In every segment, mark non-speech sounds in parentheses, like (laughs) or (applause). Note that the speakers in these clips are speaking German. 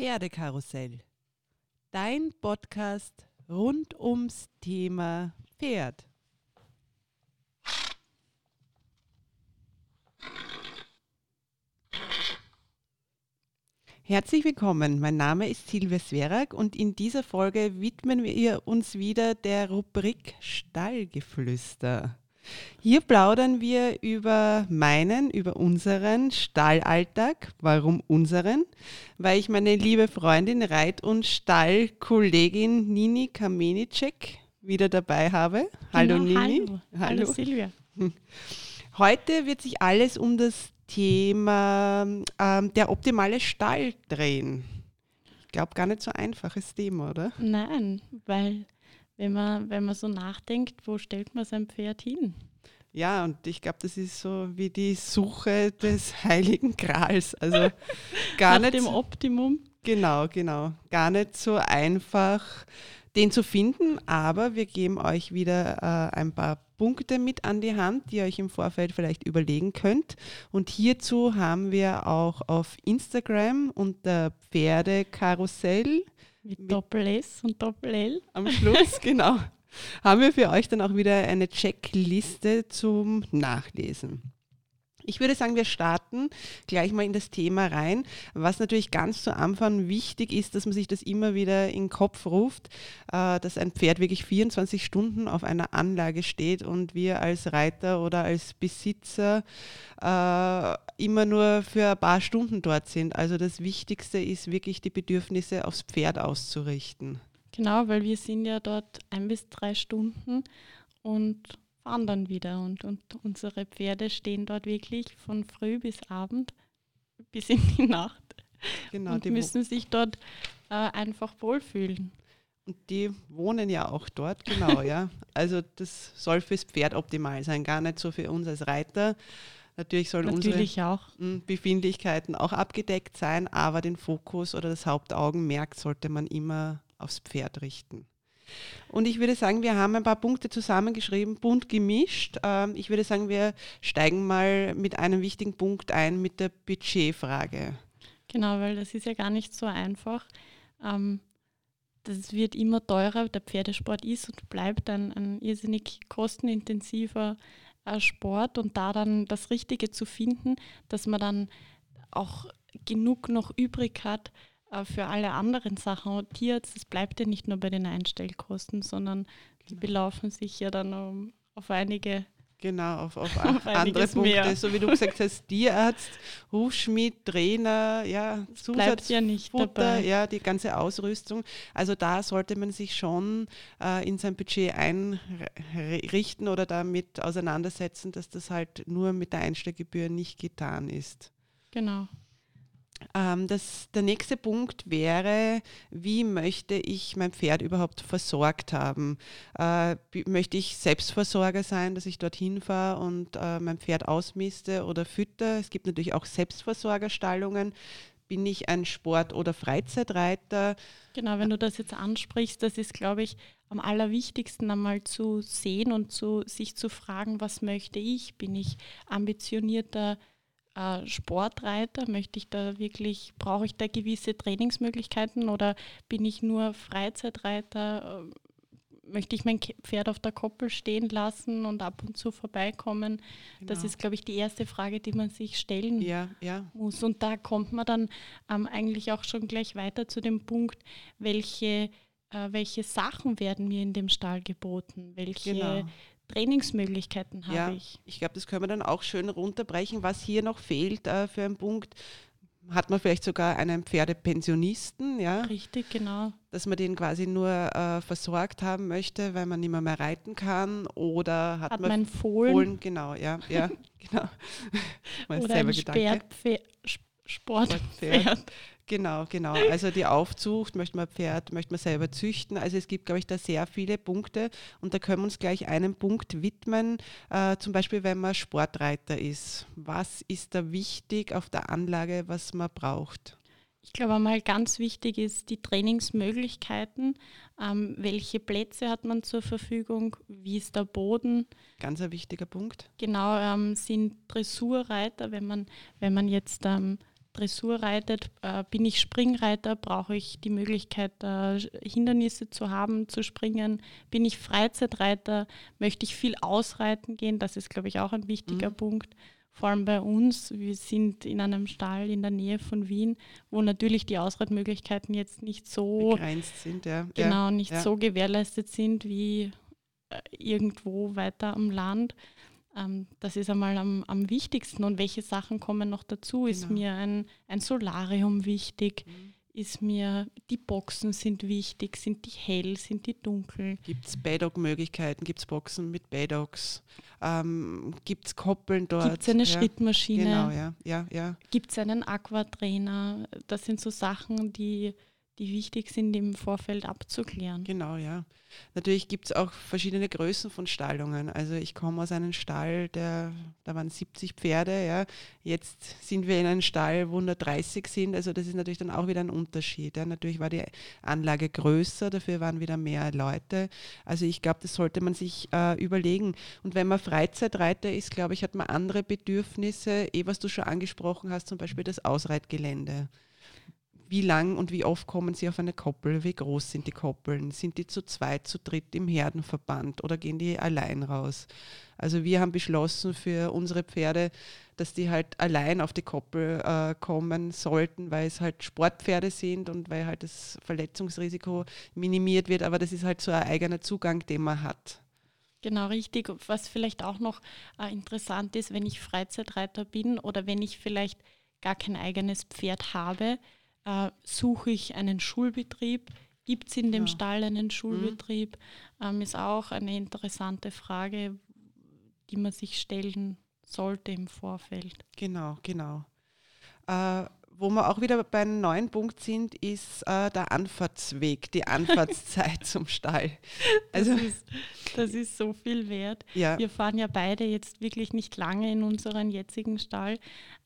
Pferdekarussell. Dein Podcast rund ums Thema Pferd. Herzlich willkommen, mein Name ist Silvia Sverak und in dieser Folge widmen wir uns wieder der Rubrik Stallgeflüster. Hier plaudern wir über meinen, über unseren Stallalltag. Warum unseren? Weil ich meine liebe Freundin, Reit- und Stallkollegin Nini Kamenicek wieder dabei habe. Hallo genau, Nini. Hallo. hallo. hallo Silvia. (laughs) Heute wird sich alles um das Thema ähm, der optimale Stall drehen. Ich glaube, gar nicht so einfaches Thema, oder? Nein, weil wenn man, wenn man so nachdenkt, wo stellt man sein Pferd hin? Ja, und ich glaube, das ist so wie die Suche des (laughs) Heiligen Grals. Also gar Nach nicht. dem Optimum. Genau, genau. Gar nicht so einfach, den zu finden, aber wir geben euch wieder äh, ein paar Punkte mit an die Hand, die ihr euch im Vorfeld vielleicht überlegen könnt. Und hierzu haben wir auch auf Instagram unter Pferdekarussell mit Doppel S und Doppel L. Am Schluss, (laughs) genau. Haben wir für euch dann auch wieder eine Checkliste zum Nachlesen. Ich würde sagen, wir starten gleich mal in das Thema rein. Was natürlich ganz zu Anfang wichtig ist, dass man sich das immer wieder in den Kopf ruft, äh, dass ein Pferd wirklich 24 Stunden auf einer Anlage steht und wir als Reiter oder als Besitzer äh, immer nur für ein paar Stunden dort sind. Also das Wichtigste ist wirklich die Bedürfnisse aufs Pferd auszurichten. Genau, weil wir sind ja dort ein bis drei Stunden und dann wieder. Und, und unsere Pferde stehen dort wirklich von früh bis Abend, bis in die Nacht. Genau, und müssen sich dort äh, einfach wohlfühlen. Und die wohnen ja auch dort, genau, ja. (laughs) Also das soll fürs Pferd optimal sein, gar nicht so für uns als Reiter. Natürlich sollen Natürlich unsere auch. Befindlichkeiten auch abgedeckt sein, aber den Fokus oder das Hauptaugenmerk sollte man immer aufs Pferd richten. Und ich würde sagen, wir haben ein paar Punkte zusammengeschrieben, bunt gemischt. Ähm, ich würde sagen, wir steigen mal mit einem wichtigen Punkt ein, mit der Budgetfrage. Genau, weil das ist ja gar nicht so einfach. Ähm, das wird immer teurer. Der Pferdesport ist und bleibt ein, ein irrsinnig kostenintensiver äh, Sport und da dann das Richtige zu finden, dass man dann auch genug noch übrig hat, für alle anderen Sachen. Und Tierarzt, das bleibt ja nicht nur bei den Einstellkosten, sondern die genau. belaufen sich ja dann um, auf einige Genau, auf, auf, (laughs) auf andere Punkte. Mehr. So wie du gesagt hast, (laughs) Tierarzt, Hufschmied, Trainer, ja, Zusatz, ja nicht Futter, dabei. ja, die ganze Ausrüstung. Also da sollte man sich schon äh, in sein Budget einrichten oder damit auseinandersetzen, dass das halt nur mit der Einstellgebühr nicht getan ist. Genau. Ähm, das, der nächste Punkt wäre, wie möchte ich mein Pferd überhaupt versorgt haben? Äh, möchte ich Selbstversorger sein, dass ich dorthin fahre und äh, mein Pferd ausmiste oder fütter? Es gibt natürlich auch Selbstversorgerstallungen. Bin ich ein Sport- oder Freizeitreiter? Genau, wenn du das jetzt ansprichst, das ist, glaube ich, am allerwichtigsten einmal zu sehen und zu, sich zu fragen, was möchte ich? Bin ich ambitionierter äh, Sportreiter? Möchte ich da wirklich, brauche ich da gewisse Trainingsmöglichkeiten oder bin ich nur Freizeitreiter? Ähm, möchte ich mein Pferd auf der Koppel stehen lassen und ab und zu vorbeikommen? Genau. Das ist, glaube ich, die erste Frage, die man sich stellen ja, ja. muss. Und da kommt man dann ähm, eigentlich auch schon gleich weiter zu dem Punkt, welche, äh, welche Sachen werden mir in dem Stall geboten? Welche genau. Trainingsmöglichkeiten habe ja, ich. Ich glaube, das können wir dann auch schön runterbrechen. Was hier noch fehlt äh, für einen Punkt, hat man vielleicht sogar einen Pferdepensionisten, ja? Richtig, genau. Dass man den quasi nur äh, versorgt haben möchte, weil man nicht mehr, mehr reiten kann oder hat, hat man, man Fohlen. Fohlen. Genau, ja, ja, (laughs) genau. (laughs) oder ein. Sportpferd. Genau, genau. Also die Aufzucht möchte man Pferd, möchte man selber züchten. Also es gibt, glaube ich, da sehr viele Punkte und da können wir uns gleich einem Punkt widmen. Äh, zum Beispiel, wenn man Sportreiter ist. Was ist da wichtig auf der Anlage, was man braucht? Ich glaube einmal ganz wichtig ist die Trainingsmöglichkeiten. Ähm, welche Plätze hat man zur Verfügung? Wie ist der Boden? Ganz ein wichtiger Punkt. Genau, ähm, sind Dressurreiter, wenn man, wenn man jetzt ähm, Dressur reitet. Äh, bin ich Springreiter, brauche ich die Möglichkeit, äh, Hindernisse zu haben, zu springen. Bin ich Freizeitreiter, möchte ich viel ausreiten gehen. Das ist, glaube ich, auch ein wichtiger mhm. Punkt. Vor allem bei uns, wir sind in einem Stall in der Nähe von Wien, wo natürlich die Ausreitmöglichkeiten jetzt nicht so begrenzt sind, ja. Genau, nicht ja. so gewährleistet sind wie äh, irgendwo weiter am Land. Ähm, das ist einmal am, am wichtigsten. Und welche Sachen kommen noch dazu? Ist genau. mir ein, ein Solarium wichtig? Mhm. Ist mir, die Boxen sind wichtig, sind die hell, sind die dunkel? Gibt es Baydog-Möglichkeiten? Gibt es Boxen mit Baydogs? Ähm, Gibt es Koppeln dort? Gibt es eine ja. Schrittmaschine? Genau, ja, ja, ja. Gibt es einen Aquatrainer? Das sind so Sachen, die, die wichtig sind im Vorfeld abzuklären. Genau, ja. Natürlich gibt es auch verschiedene Größen von Stallungen. Also ich komme aus einem Stall, der, da waren 70 Pferde, ja. Jetzt sind wir in einem Stall, wo nur 30 sind. Also das ist natürlich dann auch wieder ein Unterschied. Ja. Natürlich war die Anlage größer, dafür waren wieder mehr Leute. Also ich glaube, das sollte man sich äh, überlegen. Und wenn man Freizeitreiter ist, glaube ich, hat man andere Bedürfnisse, eh was du schon angesprochen hast, zum Beispiel das Ausreitgelände wie lang und wie oft kommen sie auf eine Koppel, wie groß sind die Koppeln, sind die zu zweit, zu dritt im Herdenverband oder gehen die allein raus? Also wir haben beschlossen für unsere Pferde, dass die halt allein auf die Koppel äh, kommen sollten, weil es halt Sportpferde sind und weil halt das Verletzungsrisiko minimiert wird, aber das ist halt so ein eigener Zugang, den man hat. Genau, richtig. Was vielleicht auch noch äh, interessant ist, wenn ich Freizeitreiter bin oder wenn ich vielleicht gar kein eigenes Pferd habe, äh, suche ich einen Schulbetrieb? Gibt es in dem ja. Stall einen mhm. Schulbetrieb? Mhm. Ähm, ist auch eine interessante Frage, die man sich stellen sollte im Vorfeld. Genau, genau. Äh, wo wir auch wieder bei einem neuen Punkt sind, ist äh, der Anfahrtsweg, die Anfahrtszeit (laughs) zum Stall. Also das ist, das ist, so viel wert. Ja. Wir fahren ja beide jetzt wirklich nicht lange in unseren jetzigen Stall.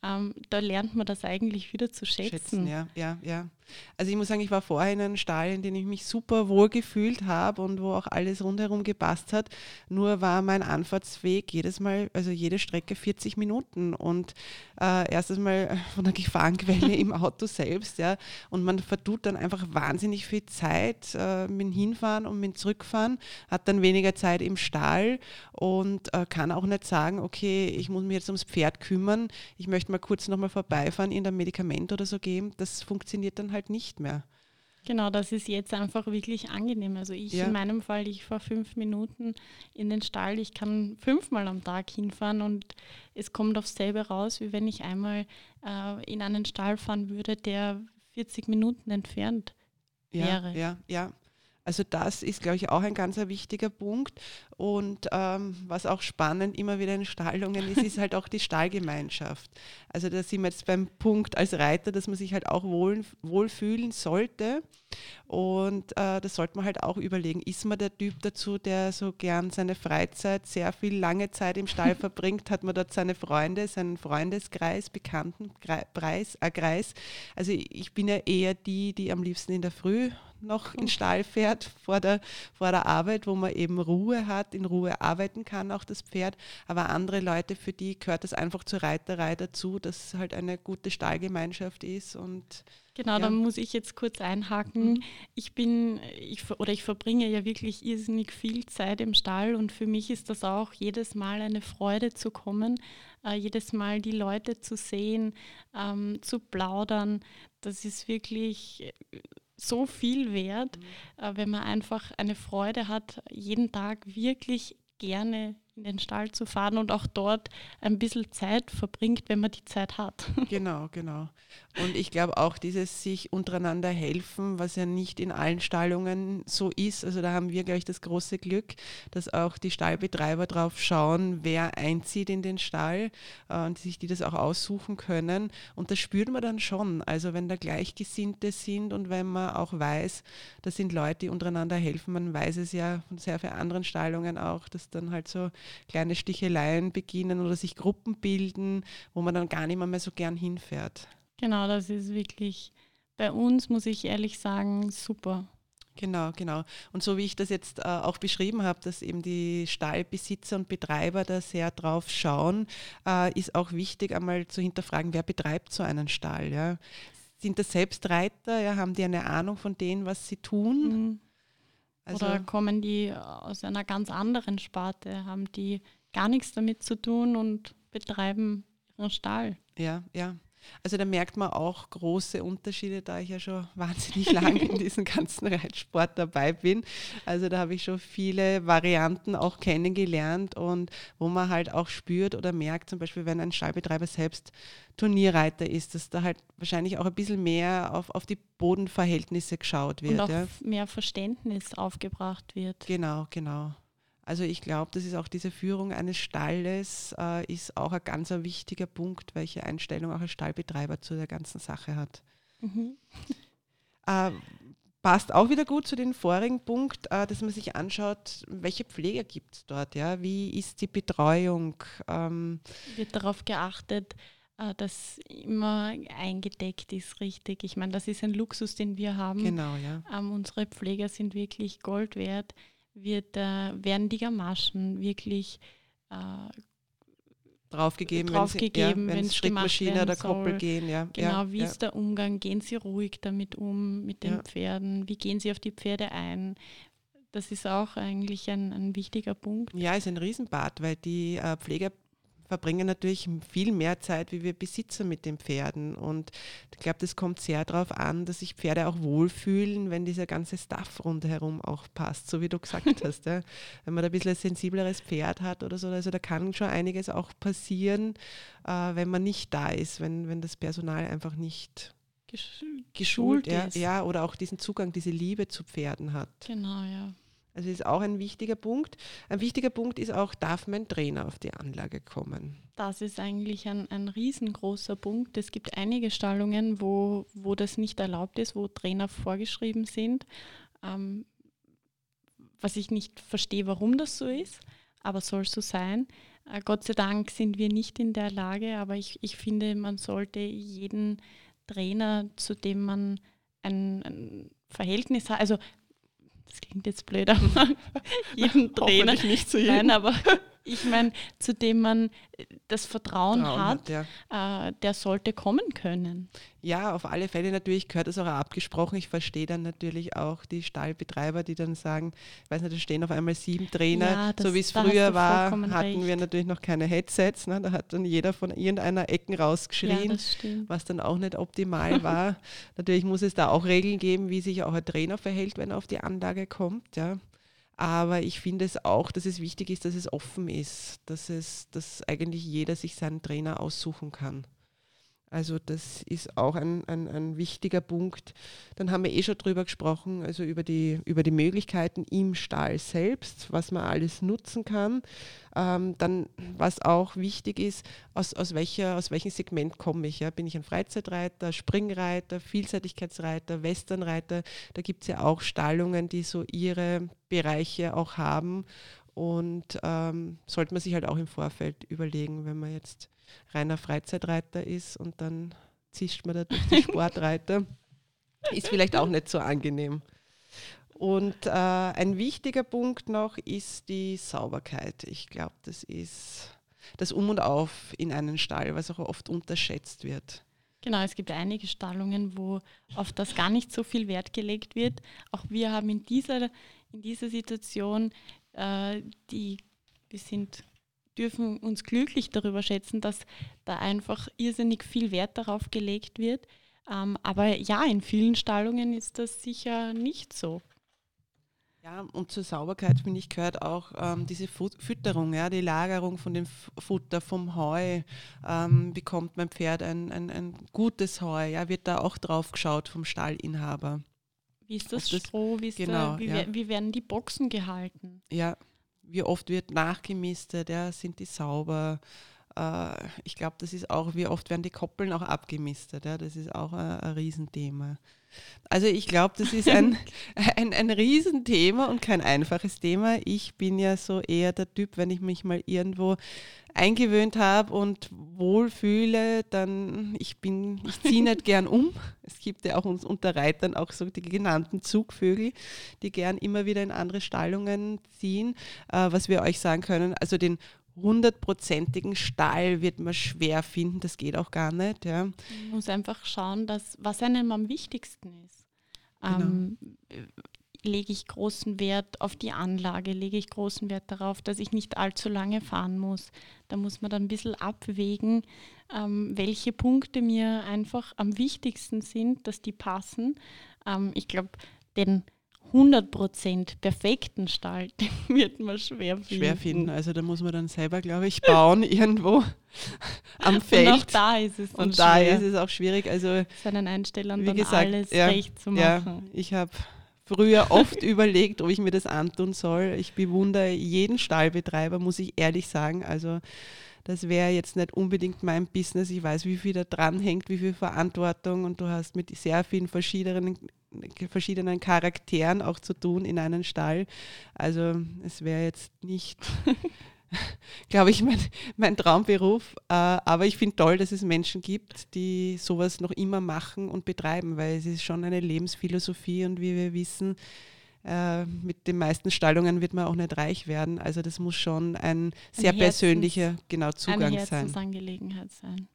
Ähm, da lernt man das eigentlich wieder zu schätzen. schätzen ja, ja, ja. Also ich muss sagen, ich war vorher in einem Stall, in dem ich mich super wohl gefühlt habe und wo auch alles rundherum gepasst hat. Nur war mein Anfahrtsweg jedes Mal, also jede Strecke 40 Minuten und äh, erstes Mal von der Gefahrenquelle im Auto selbst, ja. Und man vertut dann einfach wahnsinnig viel Zeit äh, mit dem Hinfahren und mit dem Zurückfahren, hat dann weniger Zeit im Stall und äh, kann auch nicht sagen, okay, ich muss mich jetzt ums Pferd kümmern, ich möchte mal kurz nochmal vorbeifahren, in ein Medikament oder so geben. Das funktioniert dann halt nicht mehr. Genau, das ist jetzt einfach wirklich angenehm. Also ich ja. in meinem Fall, ich fahre fünf Minuten in den Stall, ich kann fünfmal am Tag hinfahren und es kommt aufs selbe raus, wie wenn ich einmal äh, in einen Stall fahren würde, der 40 Minuten entfernt ja, wäre. Ja, ja. Also das ist, glaube ich, auch ein ganz wichtiger Punkt. Und ähm, was auch spannend immer wieder in Stallungen ist, ist halt auch die Stallgemeinschaft. Also da sind wir jetzt beim Punkt als Reiter, dass man sich halt auch wohl, wohlfühlen sollte. Und äh, das sollte man halt auch überlegen, ist man der Typ dazu, der so gern seine Freizeit sehr viel lange Zeit im Stall (laughs) verbringt, hat man dort seine Freunde, seinen Freundeskreis, Bekanntenkreis, äh, Kreis. Also ich bin ja eher die, die am liebsten in der Früh noch in den Stall fährt vor der, vor der Arbeit, wo man eben Ruhe hat, in Ruhe arbeiten kann, auch das Pferd. Aber andere Leute, für die gehört das einfach zur Reiterei dazu, dass es halt eine gute Stallgemeinschaft ist und Genau, ja. da muss ich jetzt kurz einhaken. Mhm. Ich bin, ich, oder ich verbringe ja wirklich irrsinnig viel Zeit im Stall und für mich ist das auch jedes Mal eine Freude zu kommen, äh, jedes Mal die Leute zu sehen, ähm, zu plaudern. Das ist wirklich so viel wert, mhm. äh, wenn man einfach eine Freude hat, jeden Tag wirklich gerne in den Stall zu fahren und auch dort ein bisschen Zeit verbringt, wenn man die Zeit hat. (laughs) Genau, genau. Und ich glaube auch dieses sich untereinander helfen, was ja nicht in allen Stallungen so ist. Also da haben wir, glaube ich, das große Glück, dass auch die Stallbetreiber drauf schauen, wer einzieht in den Stall äh, und sich die das auch aussuchen können. Und das spürt man dann schon. Also wenn da Gleichgesinnte sind und wenn man auch weiß, das sind Leute, die untereinander helfen, man weiß es ja von sehr vielen anderen Stallungen auch, dass dann halt so kleine Sticheleien beginnen oder sich Gruppen bilden, wo man dann gar nicht mehr, mehr so gern hinfährt. Genau, das ist wirklich bei uns, muss ich ehrlich sagen, super. Genau, genau. Und so wie ich das jetzt äh, auch beschrieben habe, dass eben die Stallbesitzer und Betreiber da sehr drauf schauen, äh, ist auch wichtig, einmal zu hinterfragen, wer betreibt so einen Stall. Ja? Sind das selbst Reiter? Ja? Haben die eine Ahnung von dem, was sie tun? Mhm. Also, Oder kommen die aus einer ganz anderen Sparte? Haben die gar nichts damit zu tun und betreiben ihren Stall? Ja, ja. Also da merkt man auch große Unterschiede, da ich ja schon (laughs) wahnsinnig lange in diesem ganzen Reitsport dabei bin. Also da habe ich schon viele Varianten auch kennengelernt und wo man halt auch spürt oder merkt, zum Beispiel wenn ein Stallbetreiber selbst Turnierreiter ist, dass da halt wahrscheinlich auch ein bisschen mehr auf, auf die Bodenverhältnisse geschaut wird. Und auch ja. mehr Verständnis aufgebracht wird. Genau, genau. Also ich glaube, das ist auch diese Führung eines Stalles, äh, ist auch ein ganz ein wichtiger Punkt, welche Einstellung auch ein Stallbetreiber zu der ganzen Sache hat. Mhm. (laughs) Äh, passt auch wieder gut zu dem vorigen Punkt, äh, dass man sich anschaut, welche Pfleger gibt es dort, ja? wie ist die Betreuung? Ähm, Wird darauf geachtet, äh, dass immer eingedeckt ist, richtig. Ich meine, das ist ein Luxus, den wir haben. Genau, ja. Ähm, unsere Pfleger sind wirklich Gold wert wird, werden die Gamaschen wirklich äh, draufgegeben, draufgegeben wenn es ja, Schrittmaschine oder Koppel gehen. Ja. Genau, ja, wie ist der Umgang? Gehen Sie ruhig damit um, mit den Pferden? Wie gehen Sie auf die Pferde ein? Das ist auch eigentlich ein, ein wichtiger Punkt. Ja, ist ein Riesenbad, weil die äh, Pfleger verbringen natürlich viel mehr Zeit wie wir Besitzer mit den Pferden. Und ich glaube, das kommt sehr darauf an, dass sich Pferde auch wohlfühlen, wenn dieser ganze Stuff rundherum auch passt, so wie du gesagt (laughs) hast. Ja. Wenn man da ein bisschen ein sensibleres Pferd hat oder so, also da kann schon einiges auch passieren, äh, wenn man nicht da ist, wenn, wenn das Personal einfach nicht geschult, geschult ja, ist. Ja, oder auch diesen Zugang, diese Liebe zu Pferden hat. Genau, ja. Also ist auch ein wichtiger Punkt. Ein wichtiger Punkt ist auch, darf mein Trainer auf die Anlage kommen? Das ist eigentlich ein, ein riesengroßer Punkt. Es gibt einige Stallungen, wo, wo das nicht erlaubt ist, wo Trainer vorgeschrieben sind. Ähm, was ich nicht verstehe, warum das so ist, aber soll so sein. Äh, Gott sei Dank sind wir nicht in der Lage, aber ich, ich finde, man sollte jeden Trainer, zu dem man ein, ein Verhältnis hat, also klingt jetzt blöd, (laughs) aber jeden Trainer. nicht zu jedem. Nein, aber (laughs) ich meine, zu dem man das Vertrauen, Traum hat, hat ja. äh, der sollte kommen können. Ja, auf alle Fälle natürlich gehört das auch abgesprochen. Ich verstehe dann natürlich auch die Stallbetreiber, die dann sagen, ich weiß nicht, da stehen auf einmal sieben Trainer. Ja, das, so wie es früher war, hatten recht. wir natürlich noch keine Headsets. Ne? Da hat dann jeder von irgendeiner Ecken rausgeschrien, ja, was dann auch nicht optimal war. (laughs) natürlich muss es da auch Regeln geben, wie sich auch ein Trainer verhält, wenn er auf die Anlage kommt. Ja. Aber ich finde es auch, dass es wichtig ist, dass es offen ist, dass, es, dass eigentlich jeder sich seinen Trainer aussuchen kann. Also das ist auch ein, ein, ein, wichtiger Punkt. Dann haben wir eh schon drüber gesprochen, also über die, über die Möglichkeiten im Stall selbst, was man alles nutzen kann. Ähm, dann, was auch wichtig ist, aus, aus, welcher, aus welchem Segment komme ich? Ja? Bin ich ein Freizeitreiter, Springreiter, Vielseitigkeitsreiter, Westernreiter? Da gibt es ja auch Stallungen, die so ihre Bereiche auch haben. Und ähm, sollte man sich halt auch im Vorfeld überlegen, wenn man jetzt reiner Freizeitreiter ist und dann zischt man da durch die (laughs) Sportreiter. ist vielleicht auch nicht so angenehm. Und äh, ein wichtiger Punkt noch ist die Sauberkeit. Ich glaube, das ist das Um und Auf in einen Stall, was auch oft unterschätzt wird. Genau, es gibt einige Stallungen, wo auf das gar nicht so viel Wert gelegt wird. Auch wir haben in dieser, in dieser Situation, äh, die, wir sind dürfen uns glücklich darüber schätzen, dass da einfach irrsinnig viel Wert darauf gelegt wird. Ähm, aber ja, in vielen Stallungen ist das sicher nicht so. Ja, und zur Sauberkeit, finde ich, gehört auch ähm, diese Fütterung, ja, die Lagerung von dem Futter, vom Heu. Ähm, bekommt mein Pferd ein, ein, ein gutes Heu? Ja, wird da auch drauf geschaut vom Stallinhaber? Wie ist das, das Stroh? Wie, genau, da, wie, ja. wie werden die Boxen gehalten? Ja, wie oft wird nachgemistet, ja, sind die sauber, äh, ich glaube, das ist auch, wie oft werden die Koppeln auch abgemistet. Ja? Das ist auch ein, ein Riesenthema. Also ich glaube, das ist ein, (laughs) ein, ein Riesenthema und kein einfaches Thema. Ich bin ja so eher der Typ, wenn ich mich mal irgendwo eingewöhnt habe und wohlfühle, dann ich bin, ich ziehe nicht (laughs) gern um. Es gibt ja auch uns unter Reitern auch so die genannten Zugvögel, die gern immer wieder in andere Stallungen ziehen. Äh, was wir euch sagen können, also den hundertprozentigen Stall wird man schwer finden, das geht auch gar nicht. Ja. Man muss einfach schauen, dass, was einem am wichtigsten ist. Genau. Ähm, lege ich großen Wert auf die Anlage, lege ich großen Wert darauf, dass ich nicht allzu lange fahren muss. Da muss man dann ein bisschen abwägen, ähm, welche Punkte mir einfach am wichtigsten sind, dass die passen. Ähm, ich glaube, den 100% perfekten Stall, (laughs) den wird man schwer finden. Schwer finden. Also da muss man dann selber, glaube ich, bauen (laughs) irgendwo am Feld. Und auch da ist es Und da schwer. ist es auch schwierig. Also seinen Einstellern dann gesagt, alles ja, recht zu machen. Ja, ich habe früher oft (laughs) überlegt, ob ich mir das antun soll. Ich bewundere jeden Stallbetreiber, muss ich ehrlich sagen. Also das wäre jetzt nicht unbedingt mein Business. Ich weiß, wie viel da dran hängt, wie viel Verantwortung und du hast mit sehr vielen verschiedenen, verschiedenen Charakteren auch zu tun in einem Stall. Also es wäre jetzt nicht, (laughs) glaube ich, mein, mein Traumberuf. Äh, aber ich finde toll, dass es Menschen gibt, die sowas noch immer machen und betreiben, weil es ist schon eine Lebensphilosophie und wie wir wissen, äh, mit den meisten Stallungen wird man auch nicht reich werden. Also das muss schon ein sehr ein persönlicher genau, Zugang eine sein. Angelegenheit sein.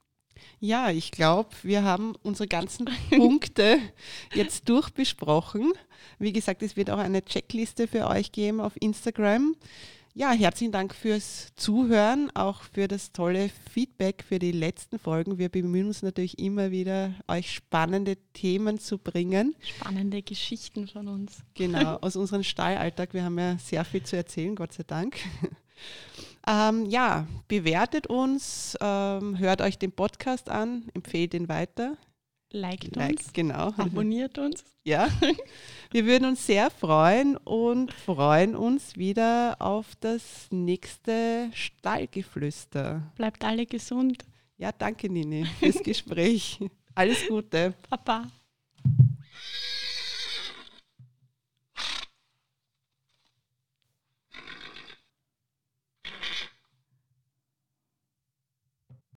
Ja, ich glaube, wir haben unsere ganzen (laughs) Punkte jetzt durchbesprochen. Wie gesagt, es wird auch eine Checkliste für euch geben auf Instagram. Ja, herzlichen Dank fürs Zuhören, auch für das tolle Feedback für die letzten Folgen. Wir bemühen uns natürlich immer wieder, euch spannende Themen zu bringen. Spannende Geschichten von uns. Genau, (laughs) aus unserem Stallalltag. Wir haben ja sehr viel zu erzählen, Gott sei Dank. (laughs) Ähm, ja, bewertet uns, ähm, hört euch den Podcast an, empfehlt ihn weiter. Liked like, uns. Genau. Abonniert uns. Ja. Wir würden uns sehr freuen und freuen uns wieder auf das nächste Stallgeflüster. Bleibt alle gesund. Ja, danke Nini fürs Gespräch. (laughs) Alles Gute. Papa.